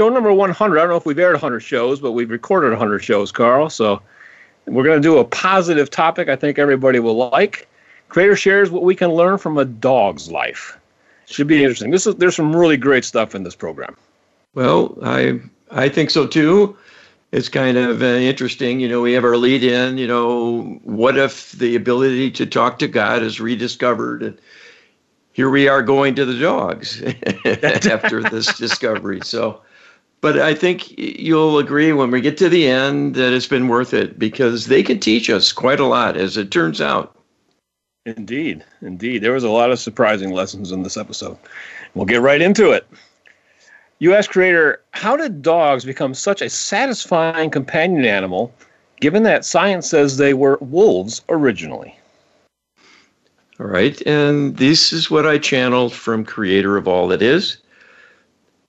show number 100. I don't know if we've aired 100 shows, but we've recorded 100 shows, Carl. So we're going to do a positive topic I think everybody will like. Creator shares what we can learn from a dog's life. Should be interesting. This is there's some really great stuff in this program. Well, I I think so too it's kind of uh, interesting. You know, we have our lead in, you know, what if the ability to talk to God is rediscovered? And here we are going to the dogs after this discovery. So, but I think you'll agree when we get to the end that it's been worth it because they can teach us quite a lot, as it turns out. Indeed. Indeed. There was a lot of surprising lessons in this episode. We'll get right into it. You ask creator, how did dogs become such a satisfying companion animal, given that science says they were wolves originally? All right, and this is what I channeled from Creator of All That Is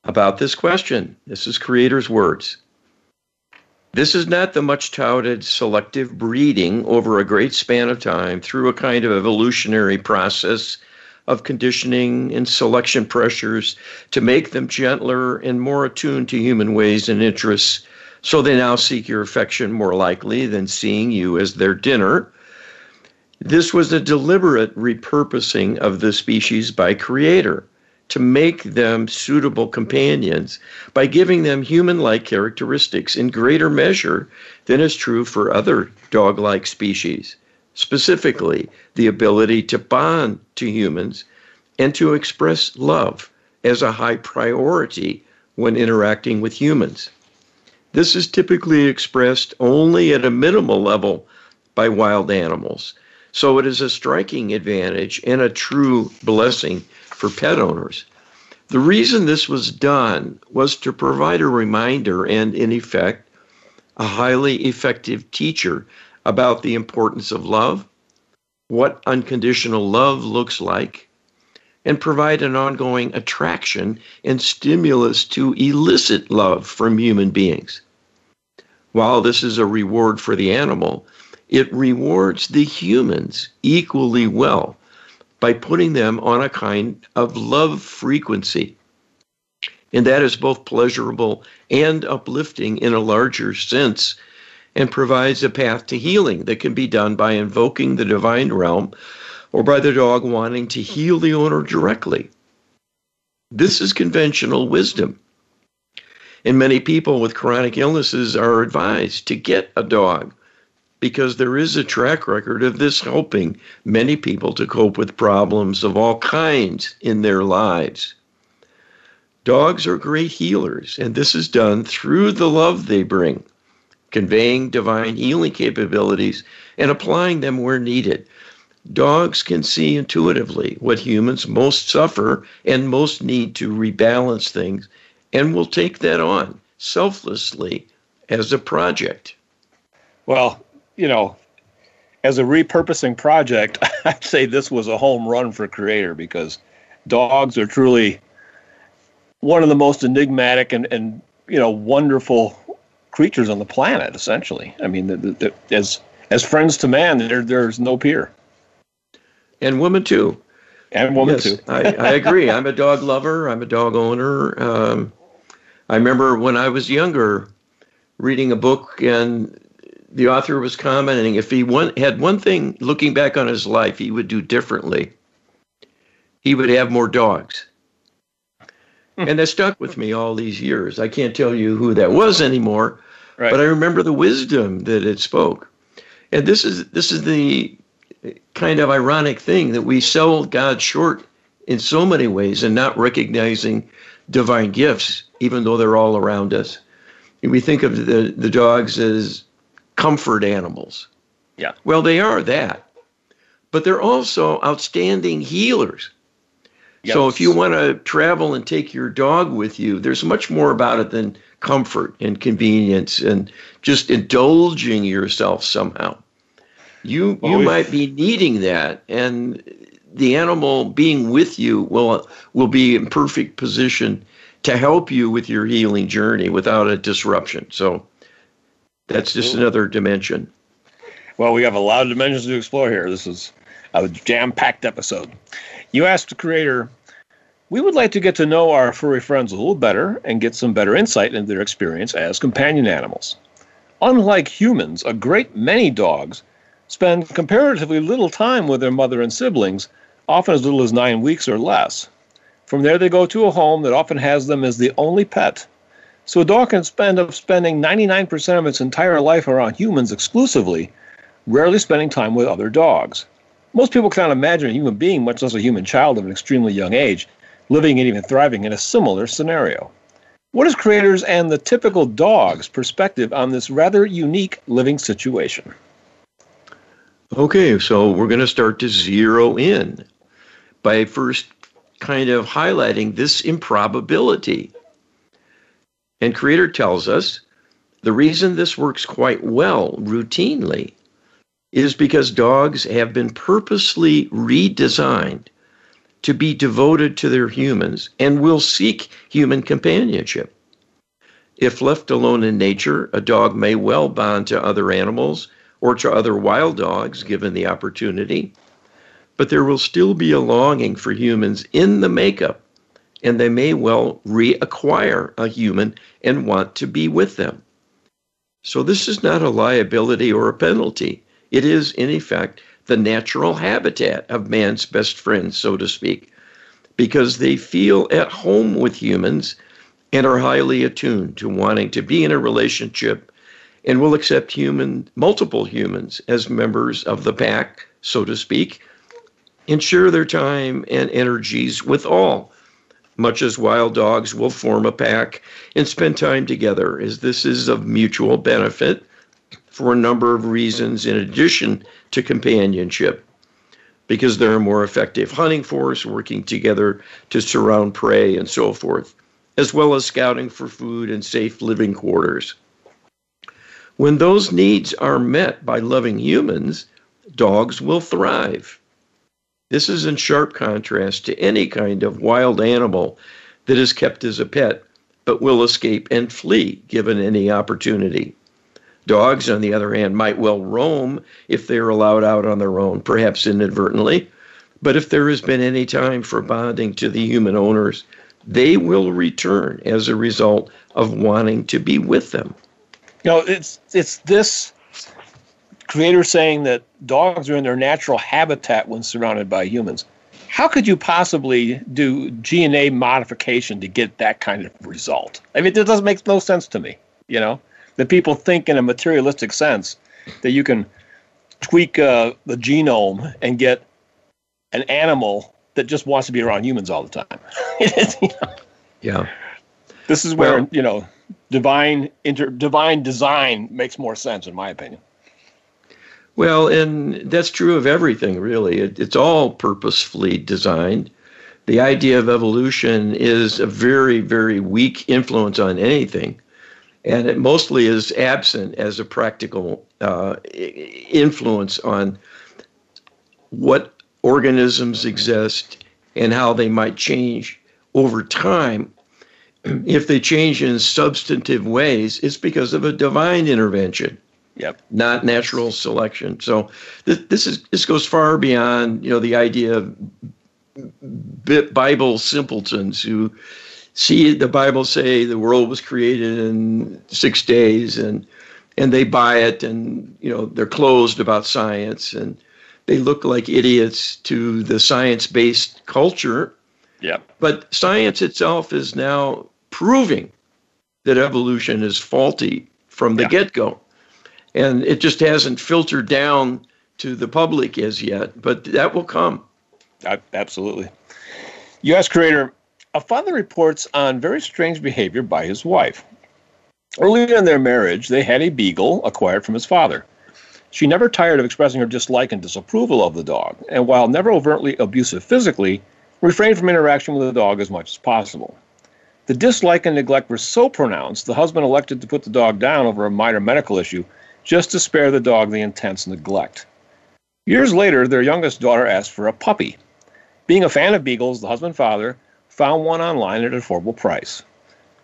about this question. This is Creator's words. This is not the much touted selective breeding over a great span of time through a kind of evolutionary process of conditioning and selection pressures to make them gentler and more attuned to human ways and interests. So they now seek your affection more likely than seeing you as their dinner. This was a deliberate repurposing of the species by Creator to make them suitable companions by giving them human like characteristics in greater measure than is true for other dog like species specifically the ability to bond to humans and to express love as a high priority when interacting with humans. This is typically expressed only at a minimal level by wild animals, so it is a striking advantage and a true blessing for pet owners. The reason this was done was to provide a reminder and, in effect, a highly effective teacher about the importance of love, what unconditional love looks like, and provide an ongoing attraction and stimulus to elicit love from human beings. While this is a reward for the animal, it rewards the humans equally well by putting them on a kind of love frequency. And that is both pleasurable and uplifting in a larger sense and provides a path to healing that can be done by invoking the divine realm or by the dog wanting to heal the owner directly. This is conventional wisdom. And many people with chronic illnesses are advised to get a dog because there is a track record of this helping many people to cope with problems of all kinds in their lives. Dogs are great healers, and this is done through the love they bring conveying divine healing capabilities and applying them where needed. Dogs can see intuitively what humans most suffer and most need to rebalance things and will take that on selflessly as a project. Well, you know, as a repurposing project, I'd say this was a home run for Creator because dogs are truly one of the most enigmatic and, and you know wonderful creatures on the planet. Essentially, I mean, the, the, as as friends to man, there there's no peer. And women too. And women yes, too. I, I agree. I'm a dog lover. I'm a dog owner. Um, I remember when I was younger, reading a book, and the author was commenting if he one, had one thing looking back on his life he would do differently, he would have more dogs. Hmm. and that stuck with me all these years. I can't tell you who that was anymore, right. but I remember the wisdom that it spoke. And this is this is the kind of ironic thing that we sell God short in so many ways and not recognizing divine gifts, even though they're all around us. We think of the, the dogs as comfort animals. Yeah. Well, they are that. But they're also outstanding healers Yes. So if you want to travel and take your dog with you, there's much more about it than comfort and convenience and just indulging yourself somehow. You you might be needing that, and the animal being with you will will be in perfect position to help you with your healing journey without a disruption. So that's just another dimension. Well, we have a lot of dimensions to explore here. This is a jam-packed episode. You asked the creator, we would like to get to know our furry friends a little better and get some better insight into their experience as companion animals. Unlike humans, a great many dogs spend comparatively little time with their mother and siblings, often as little as nine weeks or less. From there, they go to a home that often has them as the only pet. So a dog can spend up spending 99% of its entire life around humans exclusively, rarely spending time with other dogs. Most people cannot imagine a human being, much less a human child of an extremely young age, living and even thriving in a similar scenario. What is creators and the typical dog's perspective on this rather unique living situation? Okay, so we're going to start to zero in by first kind of highlighting this improbability. And Creator tells us the reason this works quite well routinely is because dogs have been purposely redesigned to be devoted to their humans and will seek human companionship. If left alone in nature, a dog may well bond to other animals or to other wild dogs given the opportunity. But there will still be a longing for humans in the makeup, and they may well reacquire a human and want to be with them. So, this is not a liability or a penalty. It is, in effect, the natural habitat of man's best friends, so to speak, because they feel at home with humans and are highly attuned to wanting to be in a relationship and will accept human multiple humans as members of the pack, so to speak, and share their time and energies with all, much as wild dogs will form a pack and spend time together, as this is of mutual benefit for a number of reasons in addition to companionship. Because they're a more effective hunting force, working together to surround prey and so forth, as well as scouting for food and safe living quarters. When those needs are met by loving humans, dogs will thrive. This is in sharp contrast to any kind of wild animal that is kept as a pet but will escape and flee given any opportunity. Dogs, on the other hand, might well roam if they are allowed out on their own, perhaps inadvertently. But if there has been any time for bonding to the human owners, they will return as a result of wanting to be with them. You know, it's it's this creator saying that dogs are in their natural habitat when surrounded by humans. How could you possibly do DNA modification to get that kind of result? I mean, it doesn't make no sense to me. You know, that people think in a materialistic sense that you can tweak uh, the genome and get an animal that just wants to be around humans all the time. you know? Yeah. This is where well, you know divine inter divine design makes more sense in my opinion. Well, and that's true of everything really. It, it's all purposefully designed. The idea of evolution is a very very weak influence on anything, and it mostly is absent as a practical uh, influence on what organisms exist and how they might change over time if they change in substantive ways, it's because of a divine intervention. Yep. Not natural selection. So this, this is this goes far beyond you know the idea of Bible simpletons who see the Bible say the world was created in six days and and they buy it and you know they're closed about science and they look like idiots to the science-based culture. Yeah. But science itself is now proving that evolution is faulty from the yeah. get go. And it just hasn't filtered down to the public as yet, but that will come. Absolutely. U.S. creator, a father reports on very strange behavior by his wife. Early in their marriage, they had a beagle acquired from his father. She never tired of expressing her dislike and disapproval of the dog, and while never overtly abusive physically, refrained from interaction with the dog as much as possible. The dislike and neglect were so pronounced, the husband elected to put the dog down over a minor medical issue just to spare the dog the intense neglect. Years later, their youngest daughter asked for a puppy. Being a fan of beagles, the husband father found one online at an affordable price.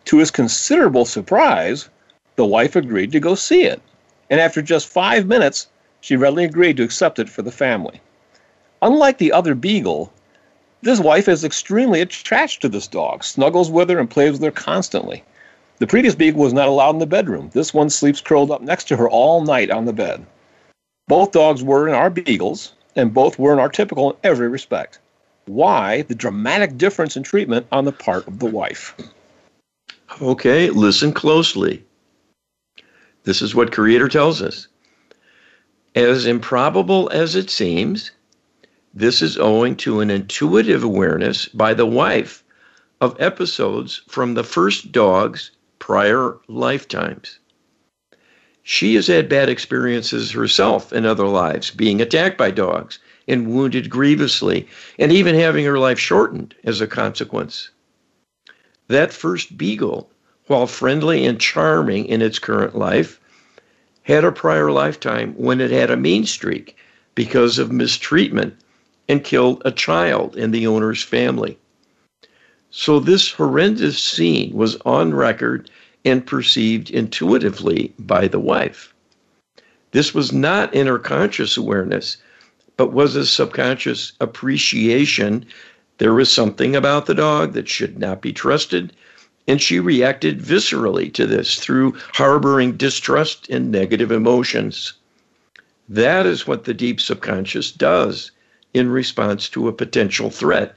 To his considerable surprise, the wife agreed to go see it, and after just five minutes, she readily agreed to accept it for the family. Unlike the other beagle, this wife is extremely attached to this dog, snuggles with her, and plays with her constantly. The previous beagle was not allowed in the bedroom. This one sleeps curled up next to her all night on the bed. Both dogs were in our beagles, and both were in our typical in every respect. Why the dramatic difference in treatment on the part of the wife? Okay, listen closely. This is what Creator tells us. As improbable as it seems, this is owing to an intuitive awareness by the wife of episodes from the first dog's prior lifetimes. She has had bad experiences herself in other lives, being attacked by dogs and wounded grievously, and even having her life shortened as a consequence. That first beagle, while friendly and charming in its current life, had a prior lifetime when it had a mean streak because of mistreatment and killed a child in the owner's family. So this horrendous scene was on record and perceived intuitively by the wife. This was not in her conscious awareness, but was a subconscious appreciation. There was something about the dog that should not be trusted, and she reacted viscerally to this through harboring distrust and negative emotions. That is what the deep subconscious does in response to a potential threat.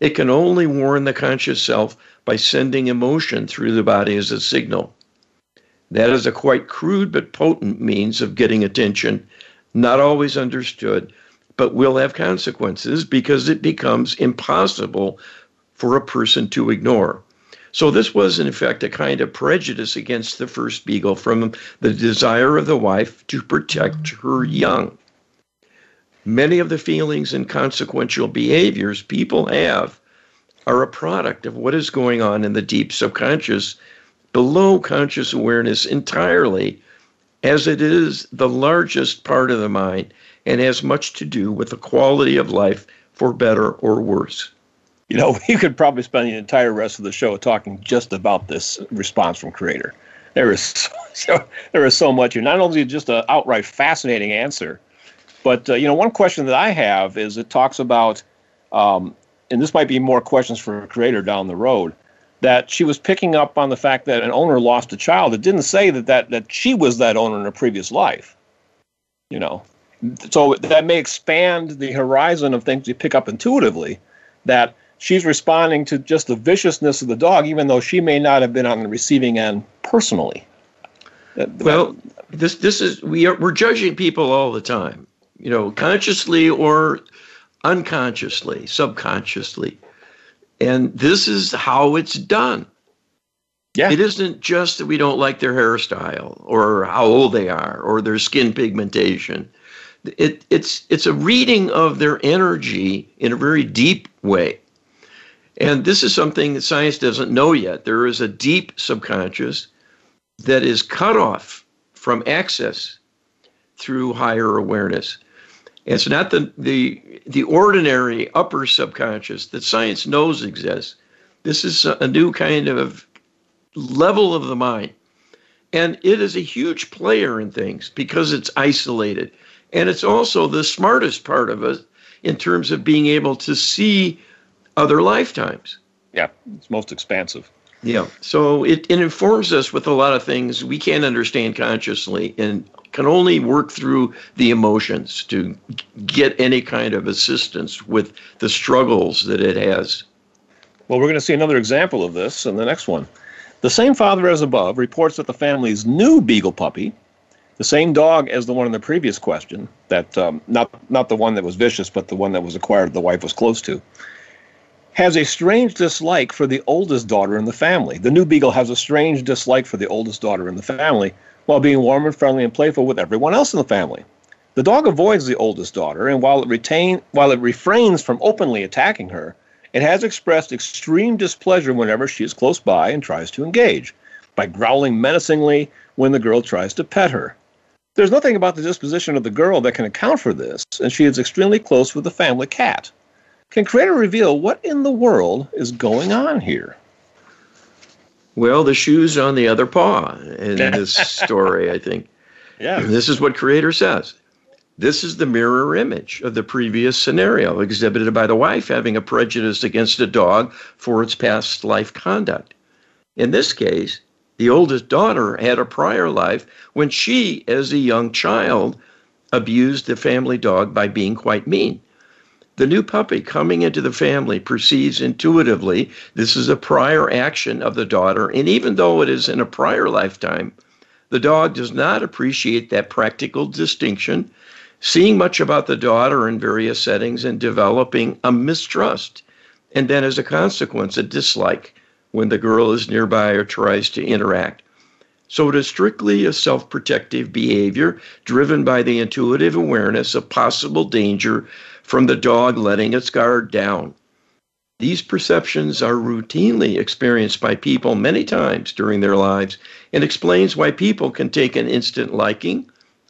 It can only warn the conscious self by sending emotion through the body as a signal. That is a quite crude but potent means of getting attention, not always understood, but will have consequences because it becomes impossible for a person to ignore. So, this was in effect a kind of prejudice against the first beagle from the desire of the wife to protect her young many of the feelings and consequential behaviors people have are a product of what is going on in the deep subconscious below conscious awareness entirely, as it is the largest part of the mind and has much to do with the quality of life for better or worse. You know, we could probably spend the entire rest of the show talking just about this response from Creator. There is so, there is so much here. Not only just an outright fascinating answer, but uh, you know, one question that I have is it talks about, um, and this might be more questions for a creator down the road, that she was picking up on the fact that an owner lost a child. It didn't say that that that she was that owner in a previous life. You know, so that may expand the horizon of things you pick up intuitively. That she's responding to just the viciousness of the dog, even though she may not have been on the receiving end personally. Well, this this is we are we're judging people all the time you know, consciously or unconsciously, subconsciously. And this is how it's done. Yeah. It isn't just that we don't like their hairstyle or how old they are or their skin pigmentation. It, it's it's a reading of their energy in a very deep way. And this is something that science doesn't know yet. There is a deep subconscious that is cut off from access through higher awareness. It's not the, the, the ordinary upper subconscious that science knows exists. This is a new kind of level of the mind. And it is a huge player in things because it's isolated. And it's also the smartest part of us in terms of being able to see other lifetimes. Yeah, it's most expansive. Yeah. So it, it informs us with a lot of things we can't understand consciously and can only work through the emotions to get any kind of assistance with the struggles that it has. Well, we're going to see another example of this in the next one. The same father as above reports that the family's new beagle puppy, the same dog as the one in the previous question, that um, not not the one that was vicious, but the one that was acquired the wife was close to, has a strange dislike for the oldest daughter in the family. The new beagle has a strange dislike for the oldest daughter in the family, while being warm and friendly and playful with everyone else in the family. The dog avoids the oldest daughter, and while it retain while it refrains from openly attacking her, it has expressed extreme displeasure whenever she is close by and tries to engage, by growling menacingly when the girl tries to pet her. There's nothing about the disposition of the girl that can account for this, and she is extremely close with the family cat. Can Creator reveal what in the world is going on here? Well, the shoe's on the other paw in this story, I think. Yeah. This is what Creator says. This is the mirror image of the previous scenario exhibited by the wife having a prejudice against a dog for its past life conduct. In this case, the oldest daughter had a prior life when she, as a young child, abused the family dog by being quite mean. The new puppy coming into the family perceives intuitively this is a prior action of the daughter, and even though it is in a prior lifetime, the dog does not appreciate that practical distinction, seeing much about the daughter in various settings and developing a mistrust, and then as a consequence, a dislike when the girl is nearby or tries to interact. So it is strictly a self protective behavior driven by the intuitive awareness of possible danger from the dog letting its guard down. These perceptions are routinely experienced by people many times during their lives and explains why people can take an instant liking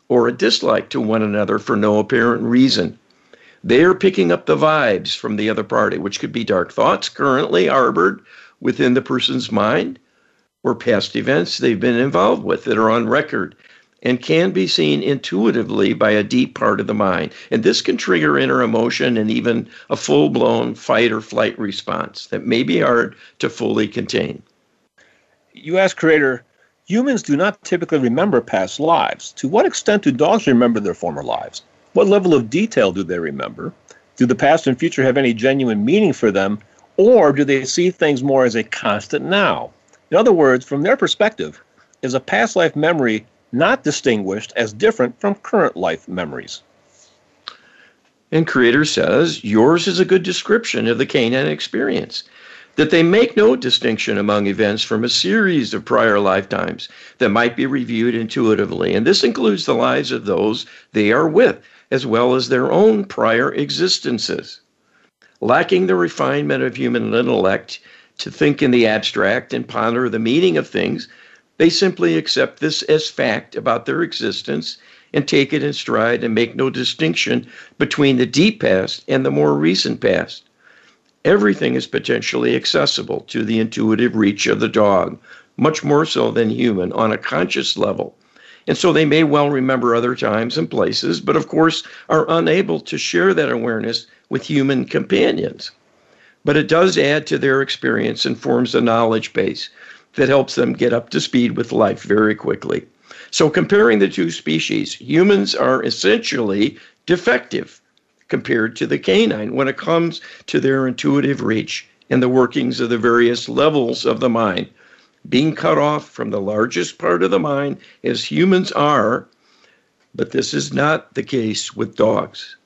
or a dislike to one another for no apparent reason. They are picking up the vibes from the other party, which could be dark thoughts currently harbored within the person's mind or past events they've been involved with that are on record and can be seen intuitively by a deep part of the mind. And this can trigger inner emotion and even a full blown fight or flight response that may be hard to fully contain. You ask Creator, humans do not typically remember past lives. To what extent do dogs remember their former lives? What level of detail do they remember? Do the past and future have any genuine meaning for them? Or do they see things more as a constant now? In other words, from their perspective, is a past life memory not distinguished as different from current life memories? And Creator says, yours is a good description of the canine experience. That they make no distinction among events from a series of prior lifetimes that might be reviewed intuitively. And this includes the lives of those they are with, as well as their own prior existences lacking the refinement of human intellect to think in the abstract and ponder the meaning of things, they simply accept this as fact about their existence and take it in stride and make no distinction between the deep past and the more recent past. Everything is potentially accessible to the intuitive reach of the dog, much more so than human on a conscious level. And so they may well remember other times and places, but of course are unable to share that awareness with human companions. But it does add to their experience and forms a knowledge base that helps them get up to speed with life very quickly. So, comparing the two species, humans are essentially defective compared to the canine when it comes to their intuitive reach and the workings of the various levels of the mind. Being cut off from the largest part of the mind, as humans are, but this is not the case with dogs.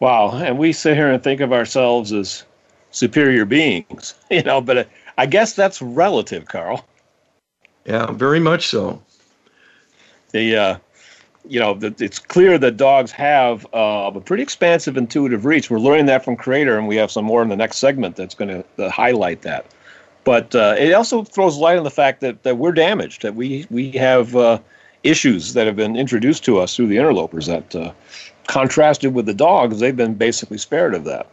Wow. And we sit here and think of ourselves as superior beings, you know, but I guess that's relative, Carl. Yeah, very much so. The, uh, you know, the, it's clear that dogs have uh, a pretty expansive intuitive reach. We're learning that from Creator, and we have some more in the next segment that's going to highlight that. But uh, it also throws light on the fact that, that we're damaged, that we, we have uh, issues that have been introduced to us through the interlopers that uh, contrasted with the dogs, they've been basically spared of that.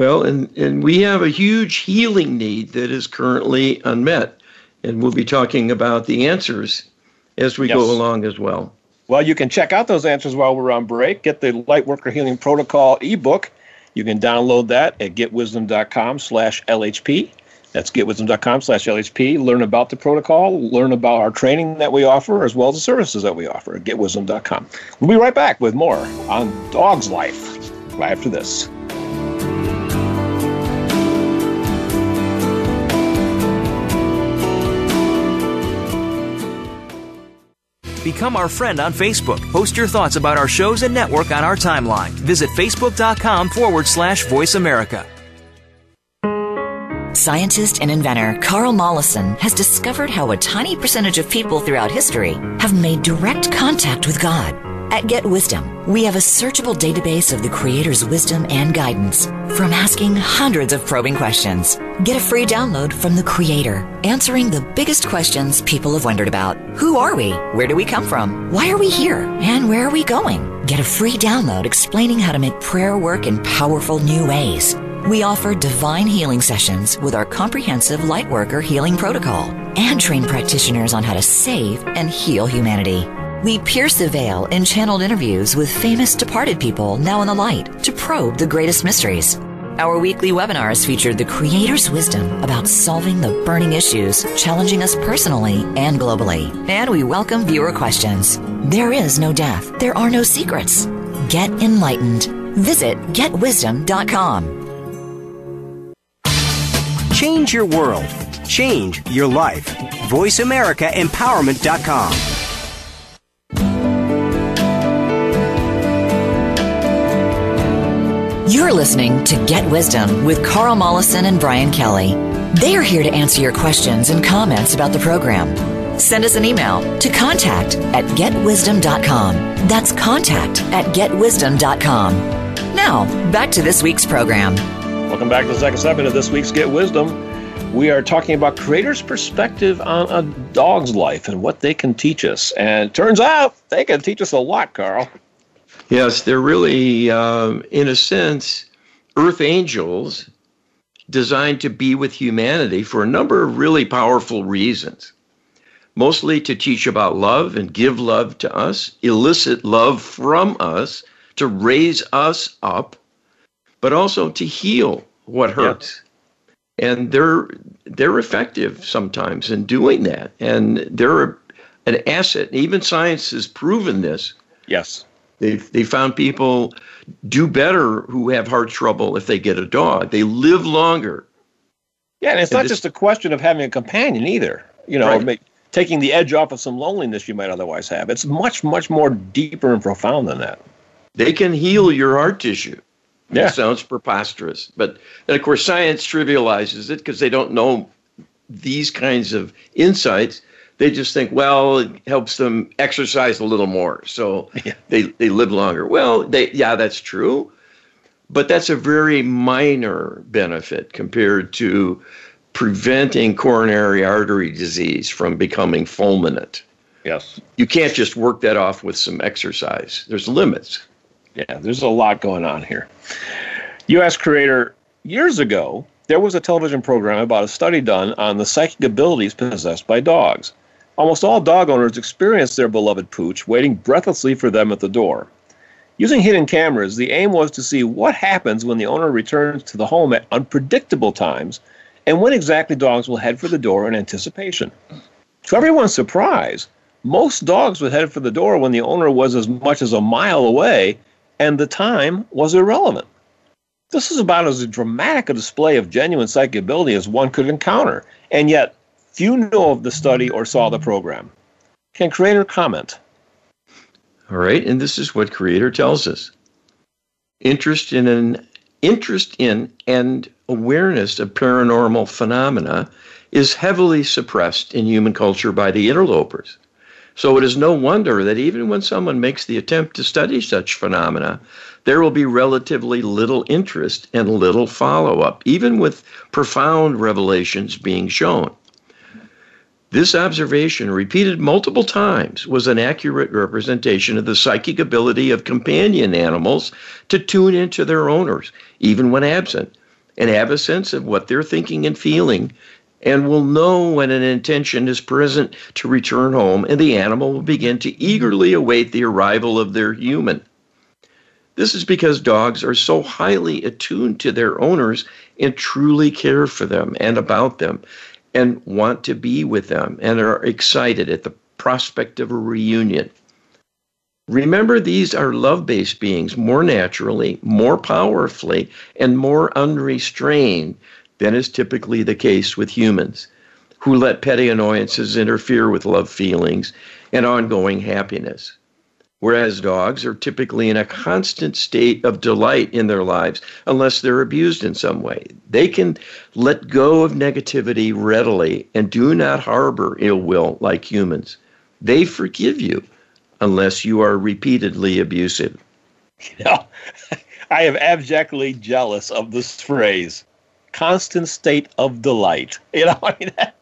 Well, and, and we have a huge healing need that is currently unmet. And we'll be talking about the answers as we yes. go along as well. Well, you can check out those answers while we're on break. Get the Lightworker Healing Protocol ebook. You can download that at getwisdom.com slash LHP. That's getwisdom.com slash LHP. Learn about the protocol, learn about our training that we offer, as well as the services that we offer at getwisdom.com. We'll be right back with more on Dog's Life right after this. Become our friend on Facebook. Post your thoughts about our shows and network on our timeline. Visit facebook.com forward slash voice America. Scientist and inventor Carl Mollison has discovered how a tiny percentage of people throughout history have made direct contact with God. At Get Wisdom, we have a searchable database of the Creator's wisdom and guidance from asking hundreds of probing questions. Get a free download from the Creator, answering the biggest questions people have wondered about. Who are we? Where do we come from? Why are we here? And where are we going? Get a free download explaining how to make prayer work in powerful new ways. We offer divine healing sessions with our comprehensive Lightworker healing protocol and train practitioners on how to save and heal humanity. We pierce the veil in channeled interviews with famous departed people now in the light to probe the greatest mysteries. Our weekly webinars feature the Creator's wisdom about solving the burning issues challenging us personally and globally. And we welcome viewer questions. There is no death. There are no secrets. Get enlightened. Visit getwisdom.com. Change your world. Change your life. VoiceAmericaEmpowerment.com. You're listening to Get Wisdom with Carl Mollison and Brian Kelly. They are here to answer your questions and comments about the program. Send us an email to contact at getwisdom.com. That's contact at getwisdom.com. Now, back to this week's program. Welcome back to the second segment of this week's Get Wisdom. We are talking about creators' perspective on a dog's life and what they can teach us. And turns out they can teach us a lot, Carl. Yes, they're really, um, in a sense, earth angels designed to be with humanity for a number of really powerful reasons. Mostly to teach about love and give love to us, elicit love from us, to raise us up, but also to heal what hurts. Yeah. And they're they're effective sometimes in doing that, and they're an asset. Even science has proven this. Yes, they they found people do better who have heart trouble if they get a dog. They live longer. Yeah, and it's and not this, just a question of having a companion either. You know, right. make, taking the edge off of some loneliness you might otherwise have. It's much much more deeper and profound than that. They can heal your heart tissue. Yeah. It sounds preposterous. But and of course science trivializes it because they don't know these kinds of insights they just think, well, it helps them exercise a little more, so yeah. they they live longer. Well, they yeah, that's true, but that's a very minor benefit compared to preventing coronary artery disease from becoming fulminant. Yes, you can't just work that off with some exercise. There's limits. Yeah, there's a lot going on here. U.S. creator years ago there was a television program about a study done on the psychic abilities possessed by dogs. Almost all dog owners experience their beloved pooch waiting breathlessly for them at the door. Using hidden cameras, the aim was to see what happens when the owner returns to the home at unpredictable times and when exactly dogs will head for the door in anticipation. To everyone's surprise, most dogs would head for the door when the owner was as much as a mile away and the time was irrelevant. This is about as dramatic a display of genuine psychic ability as one could encounter, and yet Few know of the study or saw the program. Can Creator comment? All right, and this is what Creator tells us. Interest in an interest in and awareness of paranormal phenomena is heavily suppressed in human culture by the interlopers. So it is no wonder that even when someone makes the attempt to study such phenomena, there will be relatively little interest and little follow up, even with profound revelations being shown. This observation, repeated multiple times, was an accurate representation of the psychic ability of companion animals to tune into their owners, even when absent, and have a sense of what they're thinking and feeling, and will know when an intention is present to return home, and the animal will begin to eagerly await the arrival of their human. This is because dogs are so highly attuned to their owners and truly care for them and about them and want to be with them and are excited at the prospect of a reunion. Remember, these are love based beings more naturally, more powerfully, and more unrestrained than is typically the case with humans, who let petty annoyances interfere with love feelings and ongoing happiness whereas dogs are typically in a constant state of delight in their lives unless they're abused in some way. They can let go of negativity readily and do not harbor ill will like humans. They forgive you unless you are repeatedly abusive. You know, I am abjectly jealous of this phrase, constant state of delight. You know, I mean, that,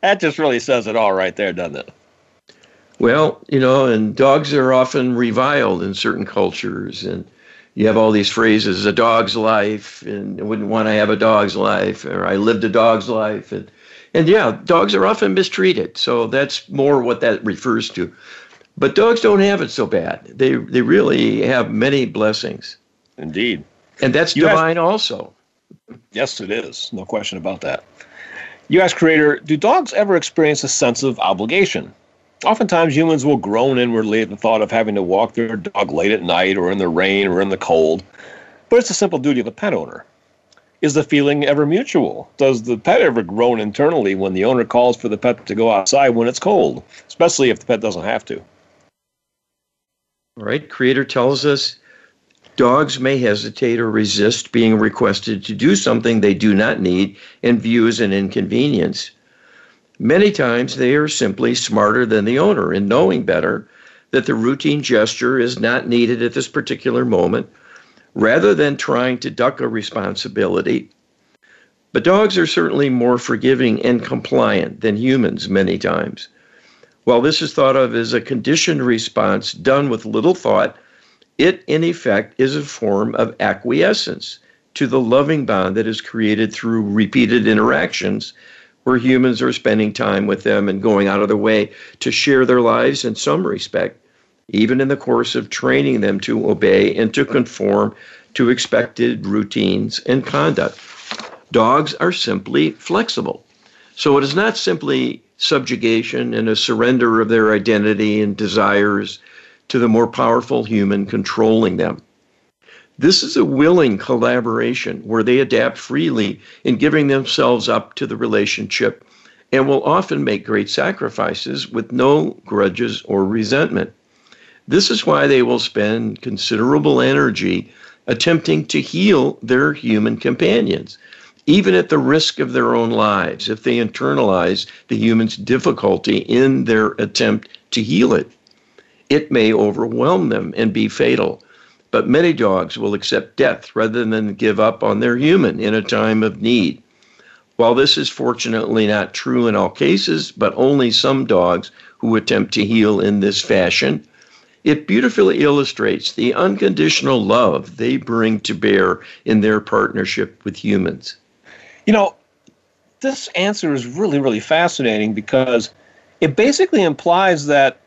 that just really says it all right there, doesn't it? Well, you know, and dogs are often reviled in certain cultures, and you have all these phrases, a dog's life, and I wouldn't want to have a dog's life, or I lived a dog's life. And, and yeah, dogs are often mistreated. So that's more what that refers to. But dogs don't have it so bad. They, they really have many blessings. Indeed. And that's you divine asked, also. Yes, it is. No question about that. You ask Creator, do dogs ever experience a sense of obligation? Oftentimes, humans will groan inwardly at the thought of having to walk their dog late at night or in the rain or in the cold, but it's a simple duty of a pet owner. Is the feeling ever mutual? Does the pet ever groan internally when the owner calls for the pet to go outside when it's cold, especially if the pet doesn't have to? All right, Creator tells us dogs may hesitate or resist being requested to do something they do not need and view as an inconvenience. Many times they are simply smarter than the owner in knowing better that the routine gesture is not needed at this particular moment, rather than trying to duck a responsibility. But dogs are certainly more forgiving and compliant than humans many times. While this is thought of as a conditioned response done with little thought, it in effect is a form of acquiescence to the loving bond that is created through repeated interactions where humans are spending time with them and going out of their way to share their lives in some respect, even in the course of training them to obey and to conform to expected routines and conduct. Dogs are simply flexible. So it is not simply subjugation and a surrender of their identity and desires to the more powerful human controlling them. This is a willing collaboration where they adapt freely in giving themselves up to the relationship and will often make great sacrifices with no grudges or resentment. This is why they will spend considerable energy attempting to heal their human companions, even at the risk of their own lives, if they internalize the human's difficulty in their attempt to heal it. It may overwhelm them and be fatal but many dogs will accept death rather than give up on their human in a time of need. While this is fortunately not true in all cases, but only some dogs who attempt to heal in this fashion, it beautifully illustrates the unconditional love they bring to bear in their partnership with humans. You know, this answer is really, really fascinating because it basically implies that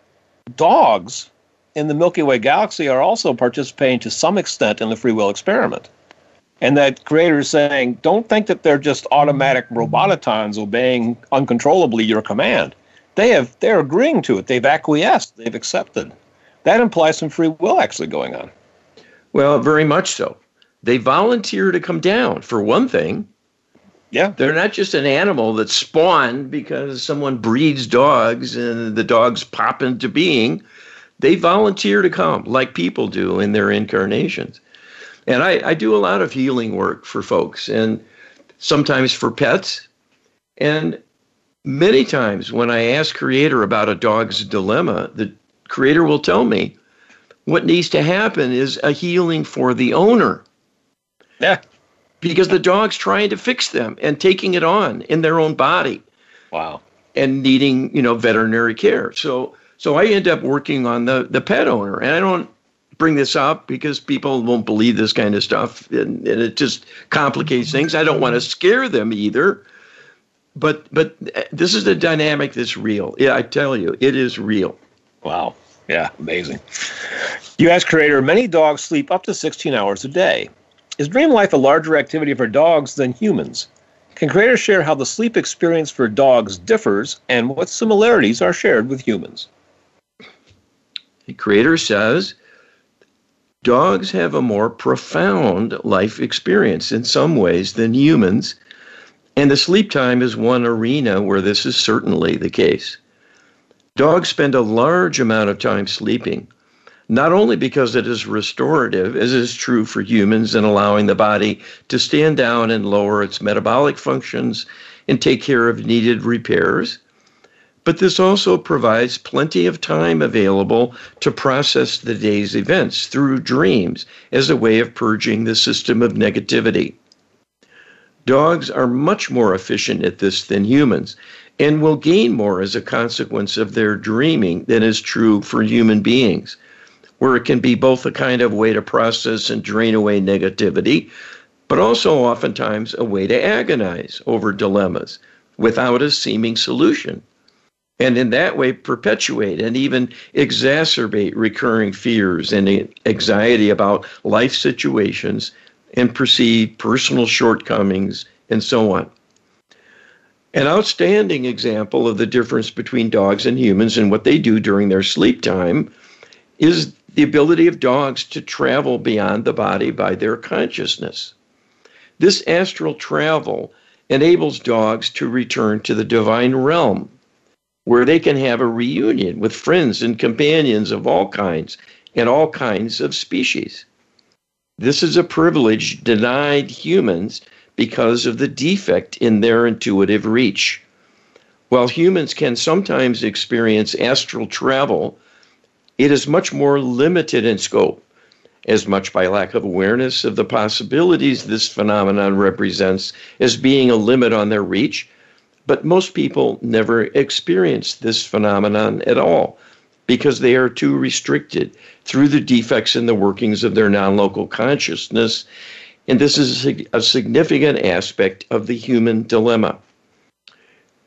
dogs in the Milky Way galaxy are also participating to some extent in the free will experiment. And that creator is saying, don't think that they're just automatic robotons obeying uncontrollably your command. They have they're agreeing to it. They've acquiesced. They've accepted. That implies some free will actually going on. Well, very much so. They volunteer to come down, for one thing. Yeah. They're not just an animal that spawned because someone breeds dogs and the dogs pop into being they volunteer to come like people do in their incarnations. And I, I do a lot of healing work for folks and sometimes for pets. And many times when I ask Creator about a dog's dilemma, the Creator will tell me what needs to happen is a healing for the owner. Yeah. Because the dog's trying to fix them and taking it on in their own body. Wow. And needing, you know, veterinary care. So so I end up working on the, the pet owner. And I don't bring this up because people won't believe this kind of stuff and, and it just complicates things. I don't want to scare them either. But but this is the dynamic that's real. Yeah, I tell you, it is real. Wow. Yeah, amazing. You ask creator, many dogs sleep up to 16 hours a day. Is dream life a larger activity for dogs than humans? Can creators share how the sleep experience for dogs differs and what similarities are shared with humans? The creator says dogs have a more profound life experience in some ways than humans, and the sleep time is one arena where this is certainly the case. Dogs spend a large amount of time sleeping, not only because it is restorative, as is true for humans in allowing the body to stand down and lower its metabolic functions and take care of needed repairs But this also provides plenty of time available to process the day's events through dreams as a way of purging the system of negativity. Dogs are much more efficient at this than humans and will gain more as a consequence of their dreaming than is true for human beings, where it can be both a kind of way to process and drain away negativity, but also oftentimes a way to agonize over dilemmas without a seeming solution. And in that way, perpetuate and even exacerbate recurring fears and anxiety about life situations and perceive personal shortcomings and so on. An outstanding example of the difference between dogs and humans and what they do during their sleep time is the ability of dogs to travel beyond the body by their consciousness. This astral travel enables dogs to return to the divine realm, where they can have a reunion with friends and companions of all kinds and all kinds of species. This is a privilege denied humans because of the defect in their intuitive reach. While humans can sometimes experience astral travel, it is much more limited in scope, as much by lack of awareness of the possibilities this phenomenon represents as being a limit on their reach. But most people never experience this phenomenon at all because they are too restricted through the defects in the workings of their non local consciousness. And this is a significant aspect of the human dilemma.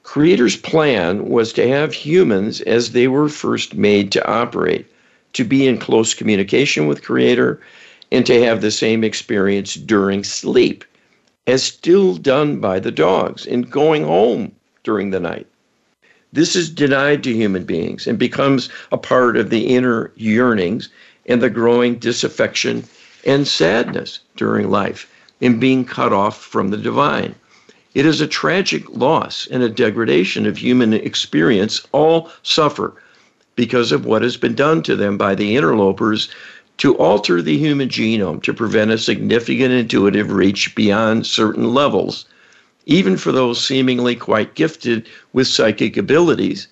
Creator's plan was to have humans as they were first made to operate, to be in close communication with Creator, and to have the same experience during sleep, as still done by the dogs in going home during the night. This is denied to human beings and becomes a part of the inner yearnings and the growing disaffection and sadness during life in being cut off from the divine. It is a tragic loss and a degradation of human experience. All suffer because of what has been done to them by the interlopers to alter the human genome to prevent a significant intuitive reach beyond certain levels even for those seemingly quite gifted with psychic abilities.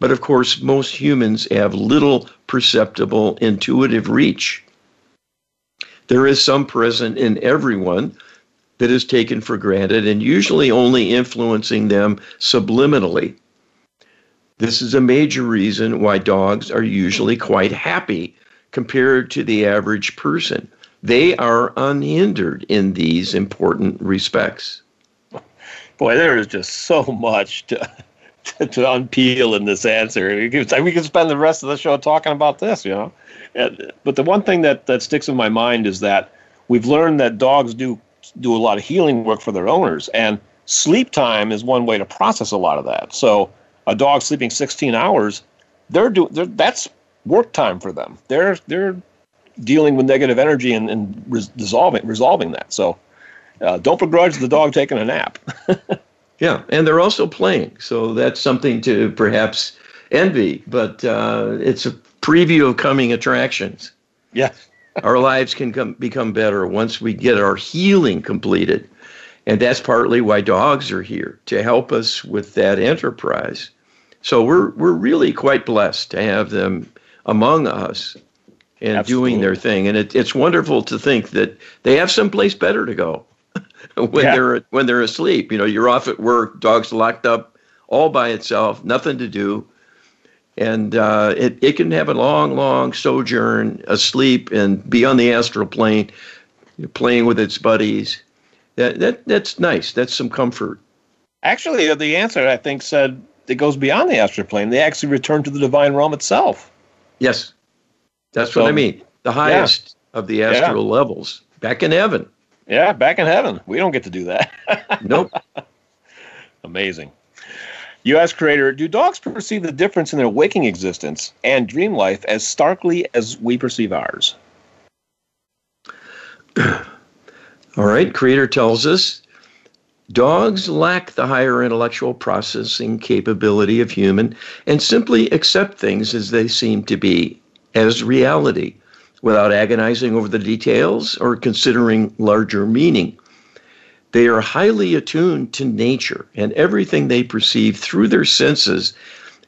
But of course, most humans have little perceptible intuitive reach. There is some present in everyone that is taken for granted and usually only influencing them subliminally. This is a major reason why dogs are usually quite happy compared to the average person. They are unhindered in these important respects. Boy, there is just so much to, to, to unpeel in this answer. We could, spend the rest of the show talking about this, you know. But the one thing that, that sticks in my mind is that we've learned that dogs do do a lot of healing work for their owners, and sleep time is one way to process a lot of that. So a dog sleeping 16 hours, they're do they're, that's work time for them. They're they're dealing with negative energy and, and resolving resolving that. So uh, don't begrudge the dog taking a nap. yeah, and they're also playing, so that's something to perhaps envy. But uh, it's a preview of coming attractions. Yeah, our lives can come, become better once we get our healing completed, and that's partly why dogs are here to help us with that enterprise. So we're we're really quite blessed to have them among us and Absolutely. doing their thing. And it, it's wonderful to think that they have someplace better to go. when yeah. they're when they're asleep. You know, you're off at work, dog's locked up all by itself, nothing to do, and uh, it it can have a long, long sojourn asleep and be on the astral plane, playing with its buddies. That that that's nice. That's some comfort. Actually, the answer I think said it goes beyond the astral plane. They actually return to the divine realm itself. Yes, that's so, what I mean. The highest yeah. of the astral yeah. levels, back in heaven. Yeah, back in heaven. We don't get to do that. nope. Amazing. You ask creator, do dogs perceive the difference in their waking existence and dream life as starkly as we perceive ours? All right, creator tells us dogs lack the higher intellectual processing capability of human and simply accept things as they seem to be as reality without agonizing over the details or considering larger meaning. They are highly attuned to nature, and everything they perceive through their senses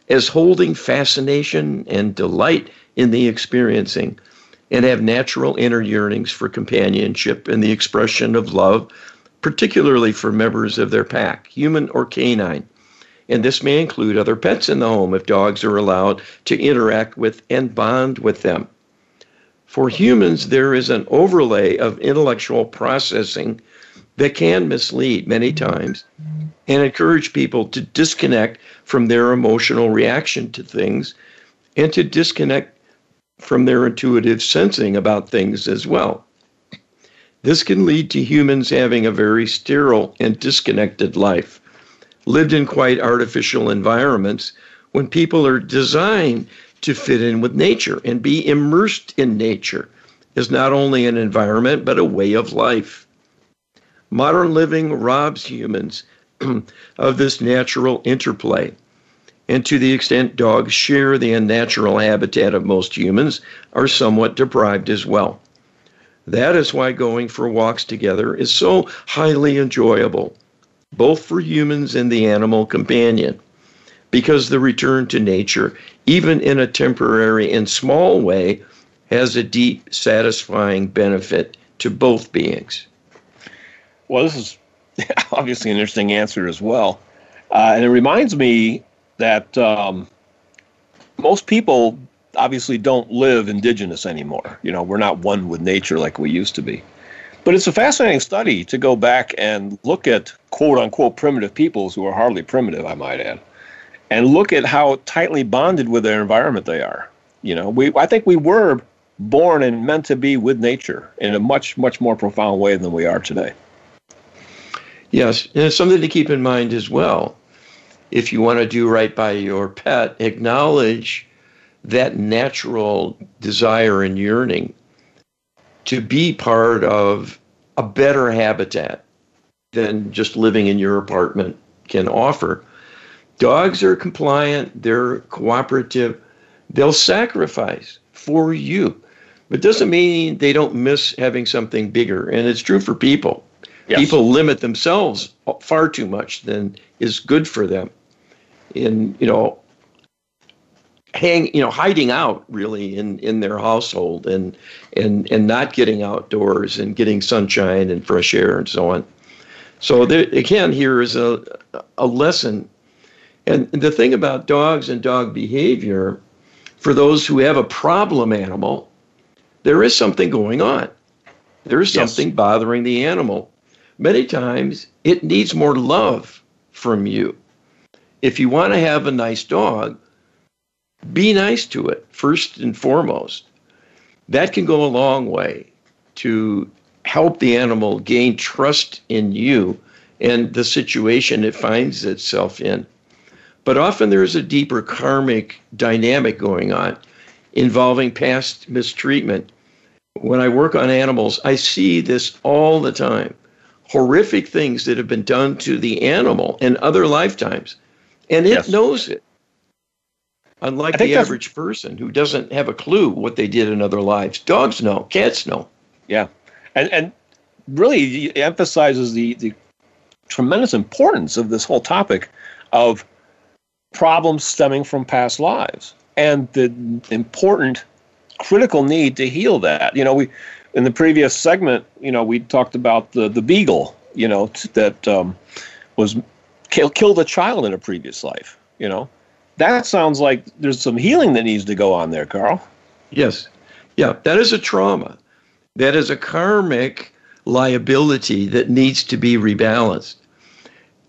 as holding fascination and delight in the experiencing and have natural inner yearnings for companionship and the expression of love, particularly for members of their pack, human or canine. And this may include other pets in the home if dogs are allowed to interact with and bond with them. For humans, there is an overlay of intellectual processing that can mislead many times and encourage people to disconnect from their emotional reaction to things and to disconnect from their intuitive sensing about things as well. This can lead to humans having a very sterile and disconnected life, lived in quite artificial environments when people are designed to fit in with nature and be immersed in nature is not only an environment but a way of life. Modern living robs humans of this natural interplay. And to the extent dogs share the unnatural habitat of most humans, are somewhat deprived as well. That is why going for walks together is so highly enjoyable, both for humans and the animal companion, because the return to nature, even in a temporary and small way, has a deep, satisfying benefit to both beings. Well, this is obviously an interesting answer as well. Uh, and it reminds me that um, most people obviously don't live indigenous anymore. You know, we're not one with nature like we used to be. But it's a fascinating study to go back and look at quote unquote primitive peoples who are hardly primitive, I might add, and look at how tightly bonded with their environment they are. You know, we I think we were born and meant to be with nature in a much, much more profound way than we are today. Yes, and it's something to keep in mind as well. If you want to do right by your pet, acknowledge that natural desire and yearning to be part of a better habitat than just living in your apartment can offer. Dogs are compliant, they're cooperative, they'll sacrifice for you. But doesn't mean they don't miss having something bigger. And it's true for people. Yes. People limit themselves far too much than is good for them. In you know, hang you know hiding out really in in their household and and and not getting outdoors and getting sunshine and fresh air and so on. So there, again, here is a a lesson. And the thing about dogs and dog behavior, for those who have a problem animal, there is something going on. There is something yes. bothering the animal many times it needs more love from you. If you want to have a nice dog, be nice to it first and foremost. That can go a long way to help the animal gain trust in you and the situation it finds itself in. But often there's a deeper karmic dynamic going on involving past mistreatment. When I work on animals, I see this all the time horrific things that have been done to the animal in other lifetimes, and it yes. knows it. Unlike the average person who doesn't have a clue what they did in other lives, dogs know, cats know. Yeah, and and really emphasizes the the tremendous importance of this whole topic of problems stemming from past lives and the important critical need to heal that. You know, we in the previous segment, you know, we talked about the the beagle, you know, t- that um, was kill, killed a child in a previous life. You know, that sounds like there's some healing that needs to go on there, Carl. Yes, yeah, that is a trauma. That is a karmic liability that needs to be rebalanced.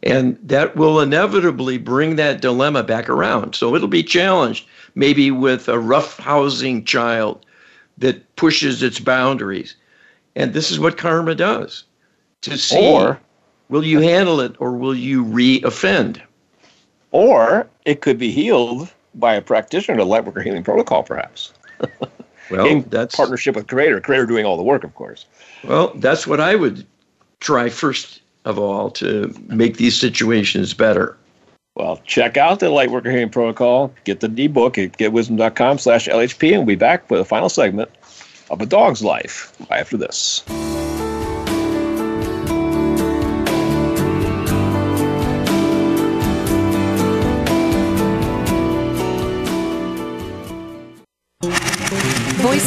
And that will inevitably bring that dilemma back around. So it'll be challenged, maybe with a rough housing child that pushes its boundaries. And this is what karma does to see or, will you handle it or will you re offend? Or it could be healed by a practitioner, a Lightworker Healing Protocol, perhaps. well, in that's partnership with Creator, Creator doing all the work, of course. Well, that's what I would try first of all to make these situations better. Well, check out the Lightworker Healing Protocol. Get the ebook at getwisdom.com slash LHP, and we'll be back with a final segment of A Dog's Life right after this.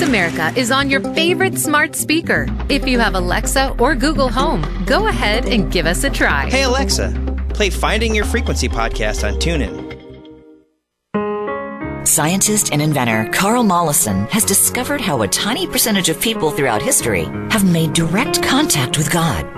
America is on your favorite smart speaker. If you have Alexa or Google Home, go ahead and give us a try. Hey, Alexa, play Finding Your Frequency podcast on TuneIn. Scientist and inventor Carl Mollison has discovered how a tiny percentage of people throughout history have made direct contact with God.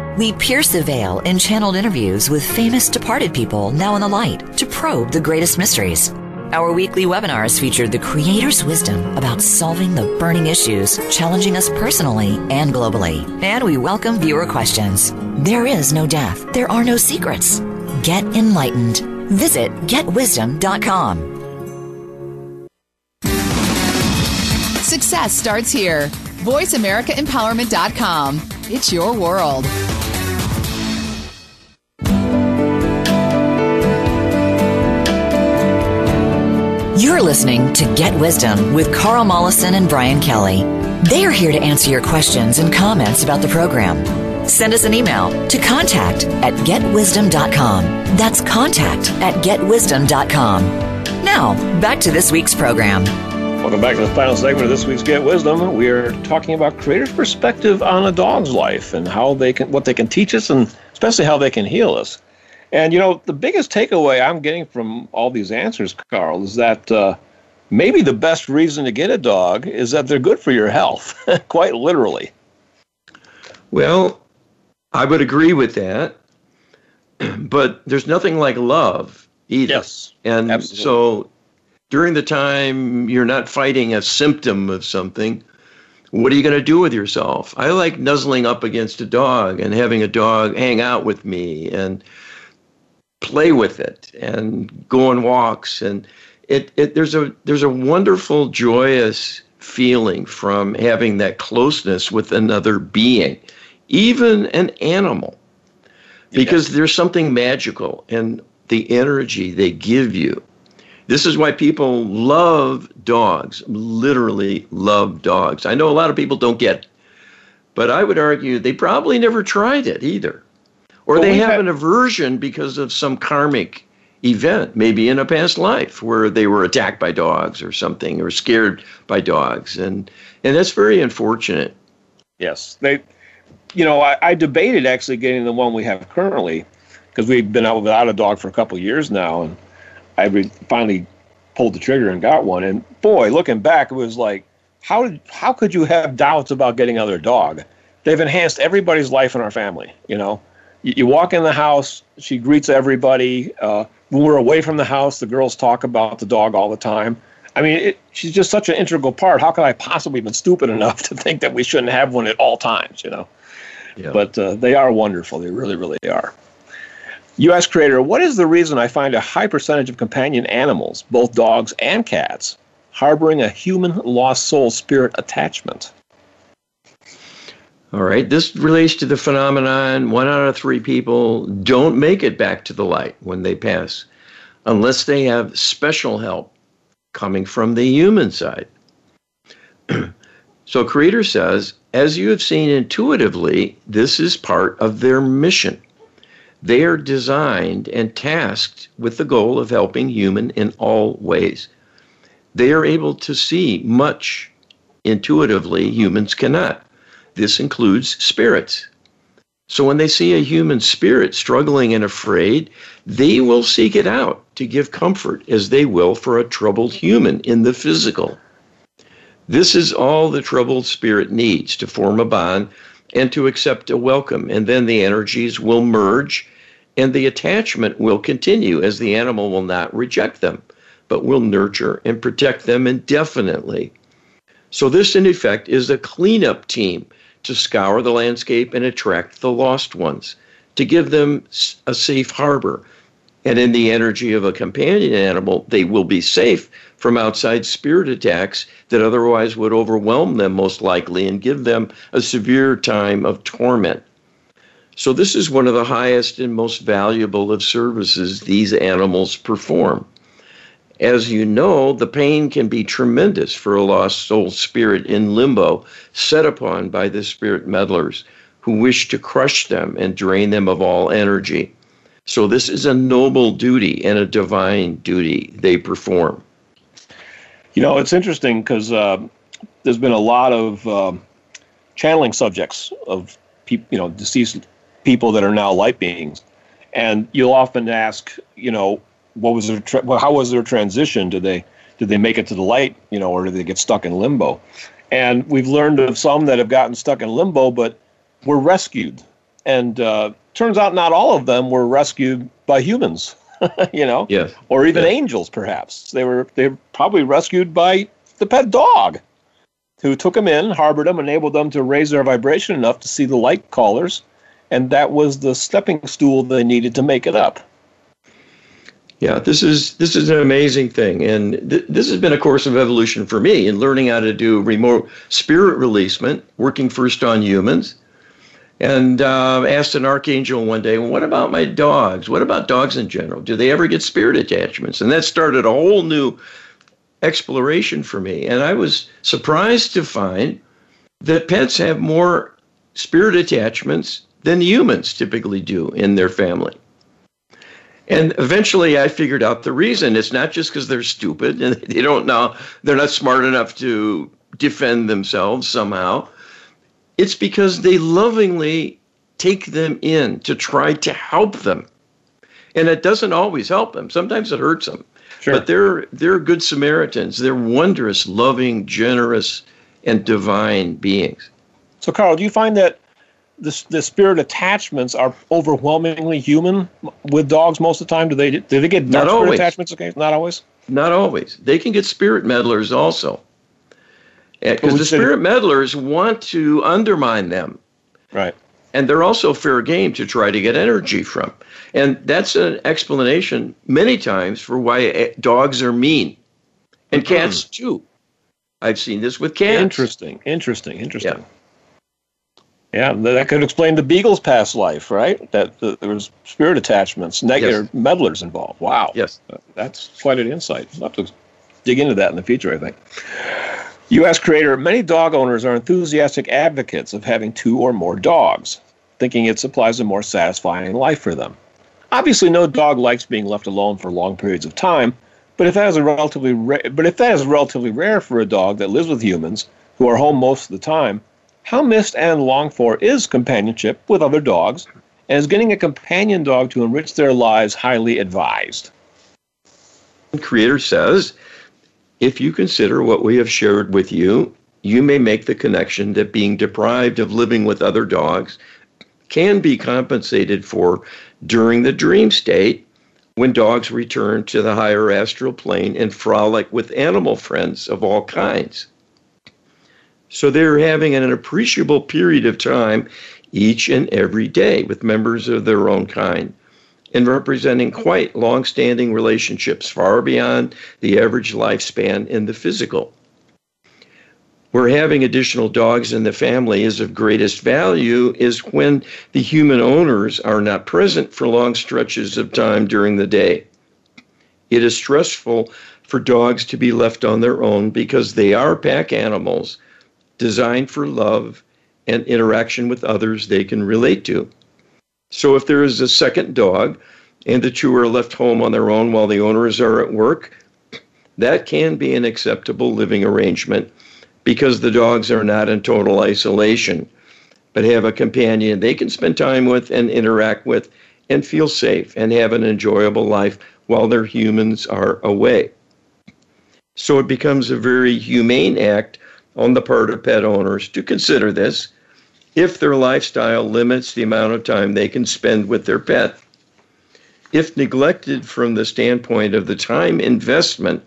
We pierce the veil in channeled interviews with famous departed people now in the light to probe the greatest mysteries. Our weekly webinars feature the Creator's wisdom about solving the burning issues challenging us personally and globally. And we welcome viewer questions. There is no death. There are no secrets. Get enlightened. Visit getwisdom.com. Success starts here. VoiceAmericaEmpowerment.com. It's your world. You're listening to Get Wisdom with Carl Mollison and Brian Kelly. They are here to answer your questions and comments about the program. Send us an email to contact at getwisdom.com. That's contact at getwisdom.com. Now, back to this week's program. Welcome back to the final segment of this week's Get Wisdom. We are talking about creators' perspective on a dog's life and how they can, what they can teach us, and especially how they can heal us. And you know, the biggest takeaway I'm getting from all these answers, Carl, is that uh, maybe the best reason to get a dog is that they're good for your health, quite literally. Well, I would agree with that, but there's nothing like love either. Yes, and absolutely. so during the time you're not fighting a symptom of something, what are you going to do with yourself? I like nuzzling up against a dog and having a dog hang out with me and play with it and go on walks. And it, it there's a there's a wonderful joyous feeling from having that closeness with another being even an animal because yes. there's something magical in the energy they give you. This is why people love dogs literally love dogs. I know a lot of people don't get it but i would argue they probably never tried it either or well, they have had, an aversion because of some karmic event, maybe in a past life where they were attacked by dogs or something, or scared by dogs, and and that's very unfortunate. Yes, they, you know, I, I debated actually getting the one we have currently because we've been out without a dog for a couple of years now, and I re- finally pulled the trigger and got one. And boy, looking back, it was like, how did how could you have doubts about getting another dog? They've enhanced everybody's life in our family, you know you, you walk in the house, she greets everybody. Uh, when we're away from the house, the girls talk about the dog all the time. I mean, it, she's just such an integral part. How could I possibly have been stupid enough to think that we shouldn't have one at all times? You know. Yeah. But uh, they are wonderful. They really, really are. U.S. Creator, what is the reason I find a high percentage of companion animals, both dogs and cats, harboring a human lost soul spirit attachment? All right, this relates to the phenomenon one out of three people don't make it back to the light when they pass unless they have special help coming from the human side. so, Creator says, as you have seen intuitively, this is part of their mission. They are designed and tasked with the goal of helping human in all ways. They are able to see much intuitively humans cannot. This includes spirits. So when they see a human spirit struggling and afraid, they will seek it out to give comfort as they will for a troubled human in the physical. This is all the troubled spirit needs to form a bond and to accept a welcome. And then the energies will merge and the attachment will continue as the animal will not reject them, but will nurture and protect them indefinitely. So, this in effect is a cleanup team to scour the landscape and attract the lost ones, to give them a safe harbor And in the energy of a companion animal, they will be safe from outside spirit attacks that otherwise would overwhelm them, most likely, and give them a severe time of torment. So, this is one of the highest and most valuable of services these animals perform. As you know, the pain can be tremendous for a lost soul spirit in limbo, set upon by the spirit meddlers who wish to crush them and drain them of all energy. So, this is a noble duty and a divine duty they perform. You know, it's interesting because uh, there's been a lot of uh, channeling subjects of people, you know, deceased people that are now light beings, and you'll often ask, you know, what was their tra- well, how was their transition? Did they did they make it to the light, you know, or did they get stuck in limbo? And we've learned of some that have gotten stuck in limbo, but were rescued. And uh, turns out not all of them were rescued by humans. you know, yes. or even yes. angels, perhaps. They were they were probably rescued by the pet dog, who took them in, harbored them, enabled them to raise their vibration enough to see the light callers, and that was the stepping stool they needed to make it up. Yeah, this is this is an amazing thing, and th- this has been a course of evolution for me in learning how to do remote spirit releasement, working first on humans, and uh, asked an archangel one day, "What about my dogs? What about dogs in general? Do they ever get spirit attachments?" And that started a whole new exploration for me, and I was surprised to find that pets have more spirit attachments than humans typically do in their family. And eventually I figured out the reason. It's not just because they're stupid and they don't know, they're not smart enough to defend themselves somehow. It's because they lovingly take them in to try to help them. And it doesn't always help them. Sometimes it hurts them. Sure. But they're they're good Samaritans. They're wondrous, loving, generous, and divine beings. So Carl, do you find that the, the spirit attachments are overwhelmingly human with dogs most of the time? Do they do they get not spirit always. attachments? Okay, not always. Not always. They can get spirit meddlers also, because the spirit meddlers want to undermine them. Right. And they're also fair game to try to get energy from. And that's an explanation many times for why eh, dogs are mean, and mm-hmm. cats too. I've seen this with cats. Interesting. Interesting. Interesting. Yeah. Yeah, that could explain the beagle's past life, right? That, there was spirit attachments, negative yes. meddlers involved. Wow. Yes. Uh, that's quite an insight. I'll have to dig into that in the future, I think. U.S. creator, many dog owners are enthusiastic advocates of having two or more dogs, thinking it supplies a more satisfying life for them. Obviously, no dog likes being left alone for long periods of time, but if that is a relatively ra- but if that is relatively rare for a dog that lives with humans who are home most of the time, how missed and longed for is companionship with other dogs, and is getting a companion dog to enrich their lives highly advised? The creator says, if you consider what we have shared with you, you may make the connection that being deprived of living with other dogs can be compensated for during the dream state when dogs return to the higher astral plane and frolic with animal friends of all kinds. So they're having an appreciable period of time each and every day with members of their own kind and representing quite long standing relationships far beyond the average lifespan in the physical. Where having additional dogs in the family is of greatest value is when the human owners are not present for long stretches of time during the day. It is stressful for dogs to be left on their own because they are pack animals designed for love and interaction with others they can relate to. So if there is a second dog and the two are left home on their own while the owners are at work, that can be an acceptable living arrangement because the dogs are not in total isolation, but have a companion they can spend time with and interact with and feel safe and have an enjoyable life while their humans are away. So it becomes a very humane act on the part of pet owners to consider this if their lifestyle limits the amount of time they can spend with their pet. If neglected from the standpoint of the time investment,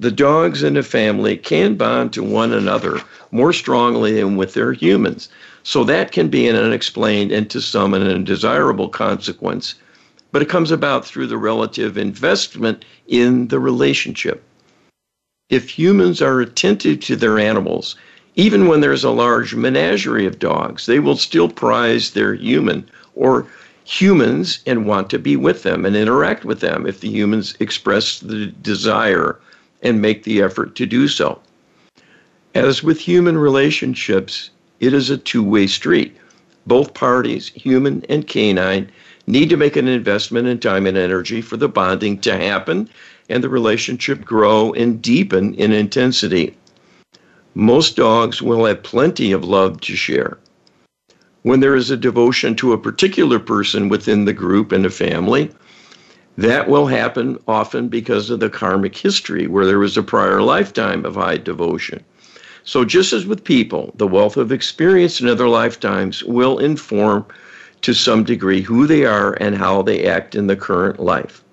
the dogs in a family can bond to one another more strongly than with their humans. So that can be an unexplained and to some an undesirable consequence but it comes about through the relative investment in the relationship. If humans are attentive to their animals, even when there's a large menagerie of dogs, they will still prize their human or humans and want to be with them and interact with them if the humans express the desire and make the effort to do so. As with human relationships, it is a two way street. Both parties, human and canine, need to make an investment in time and energy for the bonding to happen and the relationship grow and deepen in intensity. Most dogs will have plenty of love to share. When there is a devotion to a particular person within the group and a family, that will happen often because of the karmic history where there was a prior lifetime of high devotion. So, just as with people, the wealth of experience in other lifetimes will inform to some degree who they are and how they act in the current life.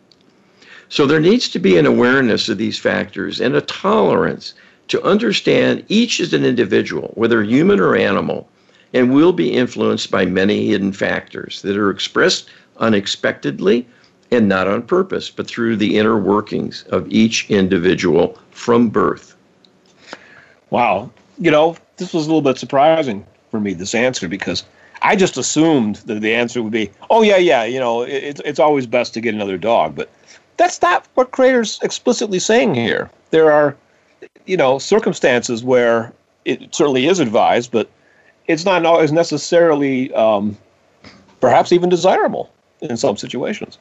So, there needs to be an awareness of these factors and a tolerance to understand each as an individual, whether human or animal, and will be influenced by many hidden factors that are expressed unexpectedly and not on purpose, but through the inner workings of each individual from birth. Wow. You know, this was a little bit surprising for me, this answer, because I just assumed that the answer would be, oh, yeah, yeah, you know, it, it's always best to get another dog. But that's not what Creator's explicitly saying here. There are, you know, circumstances where it certainly is advised, but it's not always necessarily um, perhaps even desirable in some situations.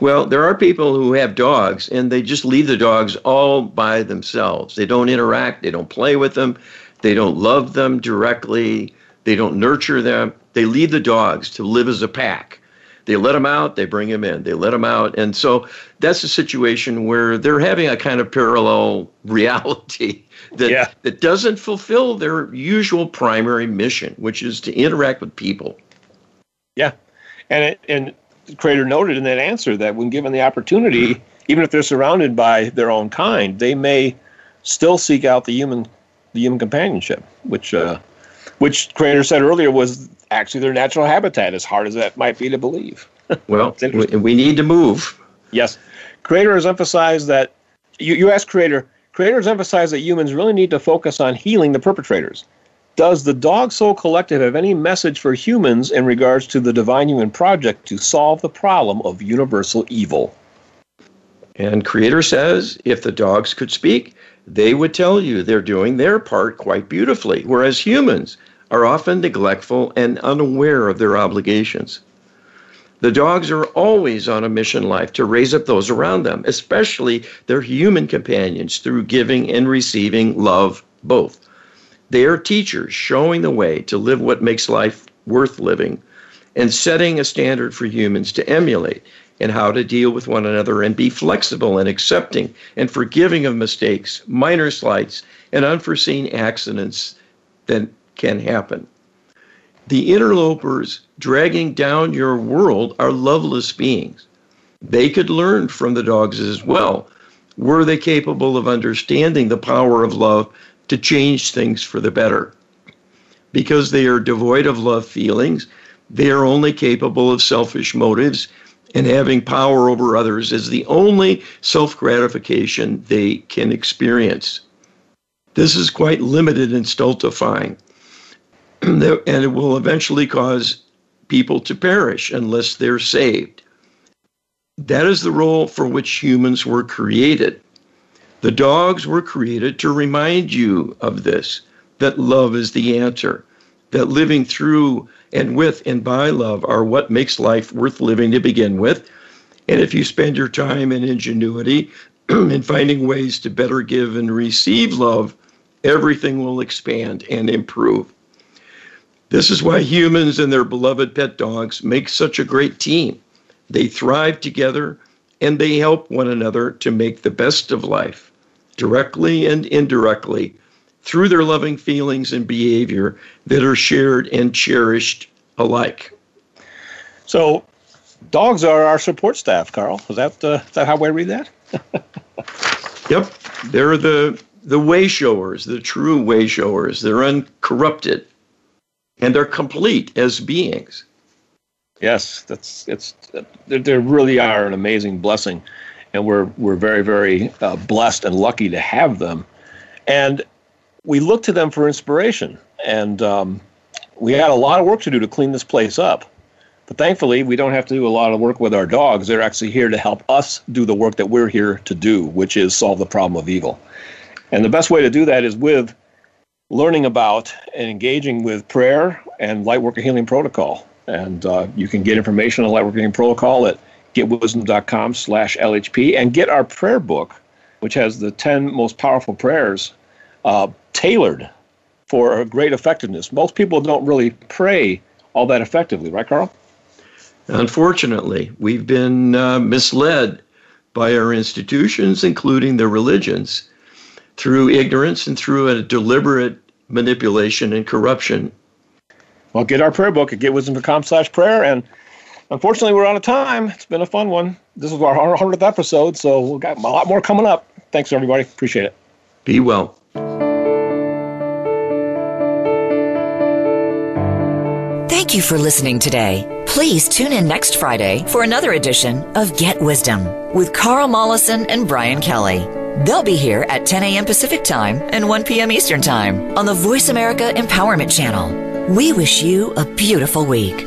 Well, there are people who have dogs and they just leave the dogs all by themselves. They don't interact, they don't play with them, they don't love them directly, they don't nurture them. They leave the dogs to live as a pack. They let them out, they bring them in, they let them out. And so that's a situation where they're having a kind of parallel reality that, yeah. that doesn't fulfill their usual primary mission, which is to interact with people. Yeah. And it, and the creator noted in that answer that when given the opportunity, even if they're surrounded by their own kind, they may still seek out the human the human companionship, which uh, which creator said earlier was actually their natural habitat, as hard as that might be to believe. well, we need to move. Yes. Creator has emphasized that you, you asked Creator, Creator has emphasized that humans really need to focus on healing the perpetrators. Does the Dog Soul Collective have any message for humans in regards to the Divine Human Project to solve the problem of universal evil? And Creator says if the dogs could speak, they would tell you they're doing their part quite beautifully, whereas humans are often neglectful and unaware of their obligations. The dogs are always on a mission life to raise up those around them, especially their human companions, through giving and receiving love both. They are teachers showing the way to live what makes life worth living and setting a standard for humans to emulate in how to deal with one another and be flexible and accepting and forgiving of mistakes, minor slights, and unforeseen accidents that can happen. The interlopers dragging down your world are loveless beings. They could learn from the dogs as well. Were they capable of understanding the power of love to change things for the better. Because they are devoid of love feelings, they are only capable of selfish motives, and having power over others is the only self gratification they can experience. This is quite limited and stultifying, and it will eventually cause people to perish unless they're saved. That is the role for which humans were created. The dogs were created to remind you of this that love is the answer, that living through and with and by love are what makes life worth living to begin with. And if you spend your time and ingenuity in finding ways to better give and receive love, everything will expand and improve. This is why humans and their beloved pet dogs make such a great team. They thrive together and they help one another to make the best of life directly and indirectly, through their loving feelings and behavior that are shared and cherished alike. So, dogs are our support staff, Carl. Is that uh, is that how I read that? yep, they're the the way showers, the true way showers. They're uncorrupted, and they're complete as beings. Yes, that's it's they really are an amazing blessing, and we're we're very very uh, blessed and lucky to have them, and we look to them for inspiration. And um, we had a lot of work to do to clean this place up, but thankfully we don't have to do a lot of work with our dogs. They're actually here to help us do the work that we're here to do, which is solve the problem of evil. And the best way to do that is with learning about and engaging with prayer and Lightworker Healing Protocol. And uh, you can get information on Lightworker Healing Protocol at getwisdom.com slash LHP and get our prayer book, which has the 10 most powerful prayers uh, tailored for great effectiveness. Most people don't really pray all that effectively, right, Carl? Unfortunately, we've been uh, misled by our institutions, including the religions, through ignorance and through a deliberate manipulation and corruption. Well, get our prayer book at getwisdom.com slash prayer. And unfortunately, we're out of time. It's been a fun one. This is our 100th episode, so we've got a lot more coming up. Thanks, everybody. Appreciate it. Be well. Thank you for listening today. Please tune in next Friday for another edition of Get Wisdom with Carl Mollison and Brian Kelly. They'll be here at 10 a.m. Pacific Time and 1 p.m. Eastern Time on the Voice America Empowerment Channel. We wish you a beautiful week.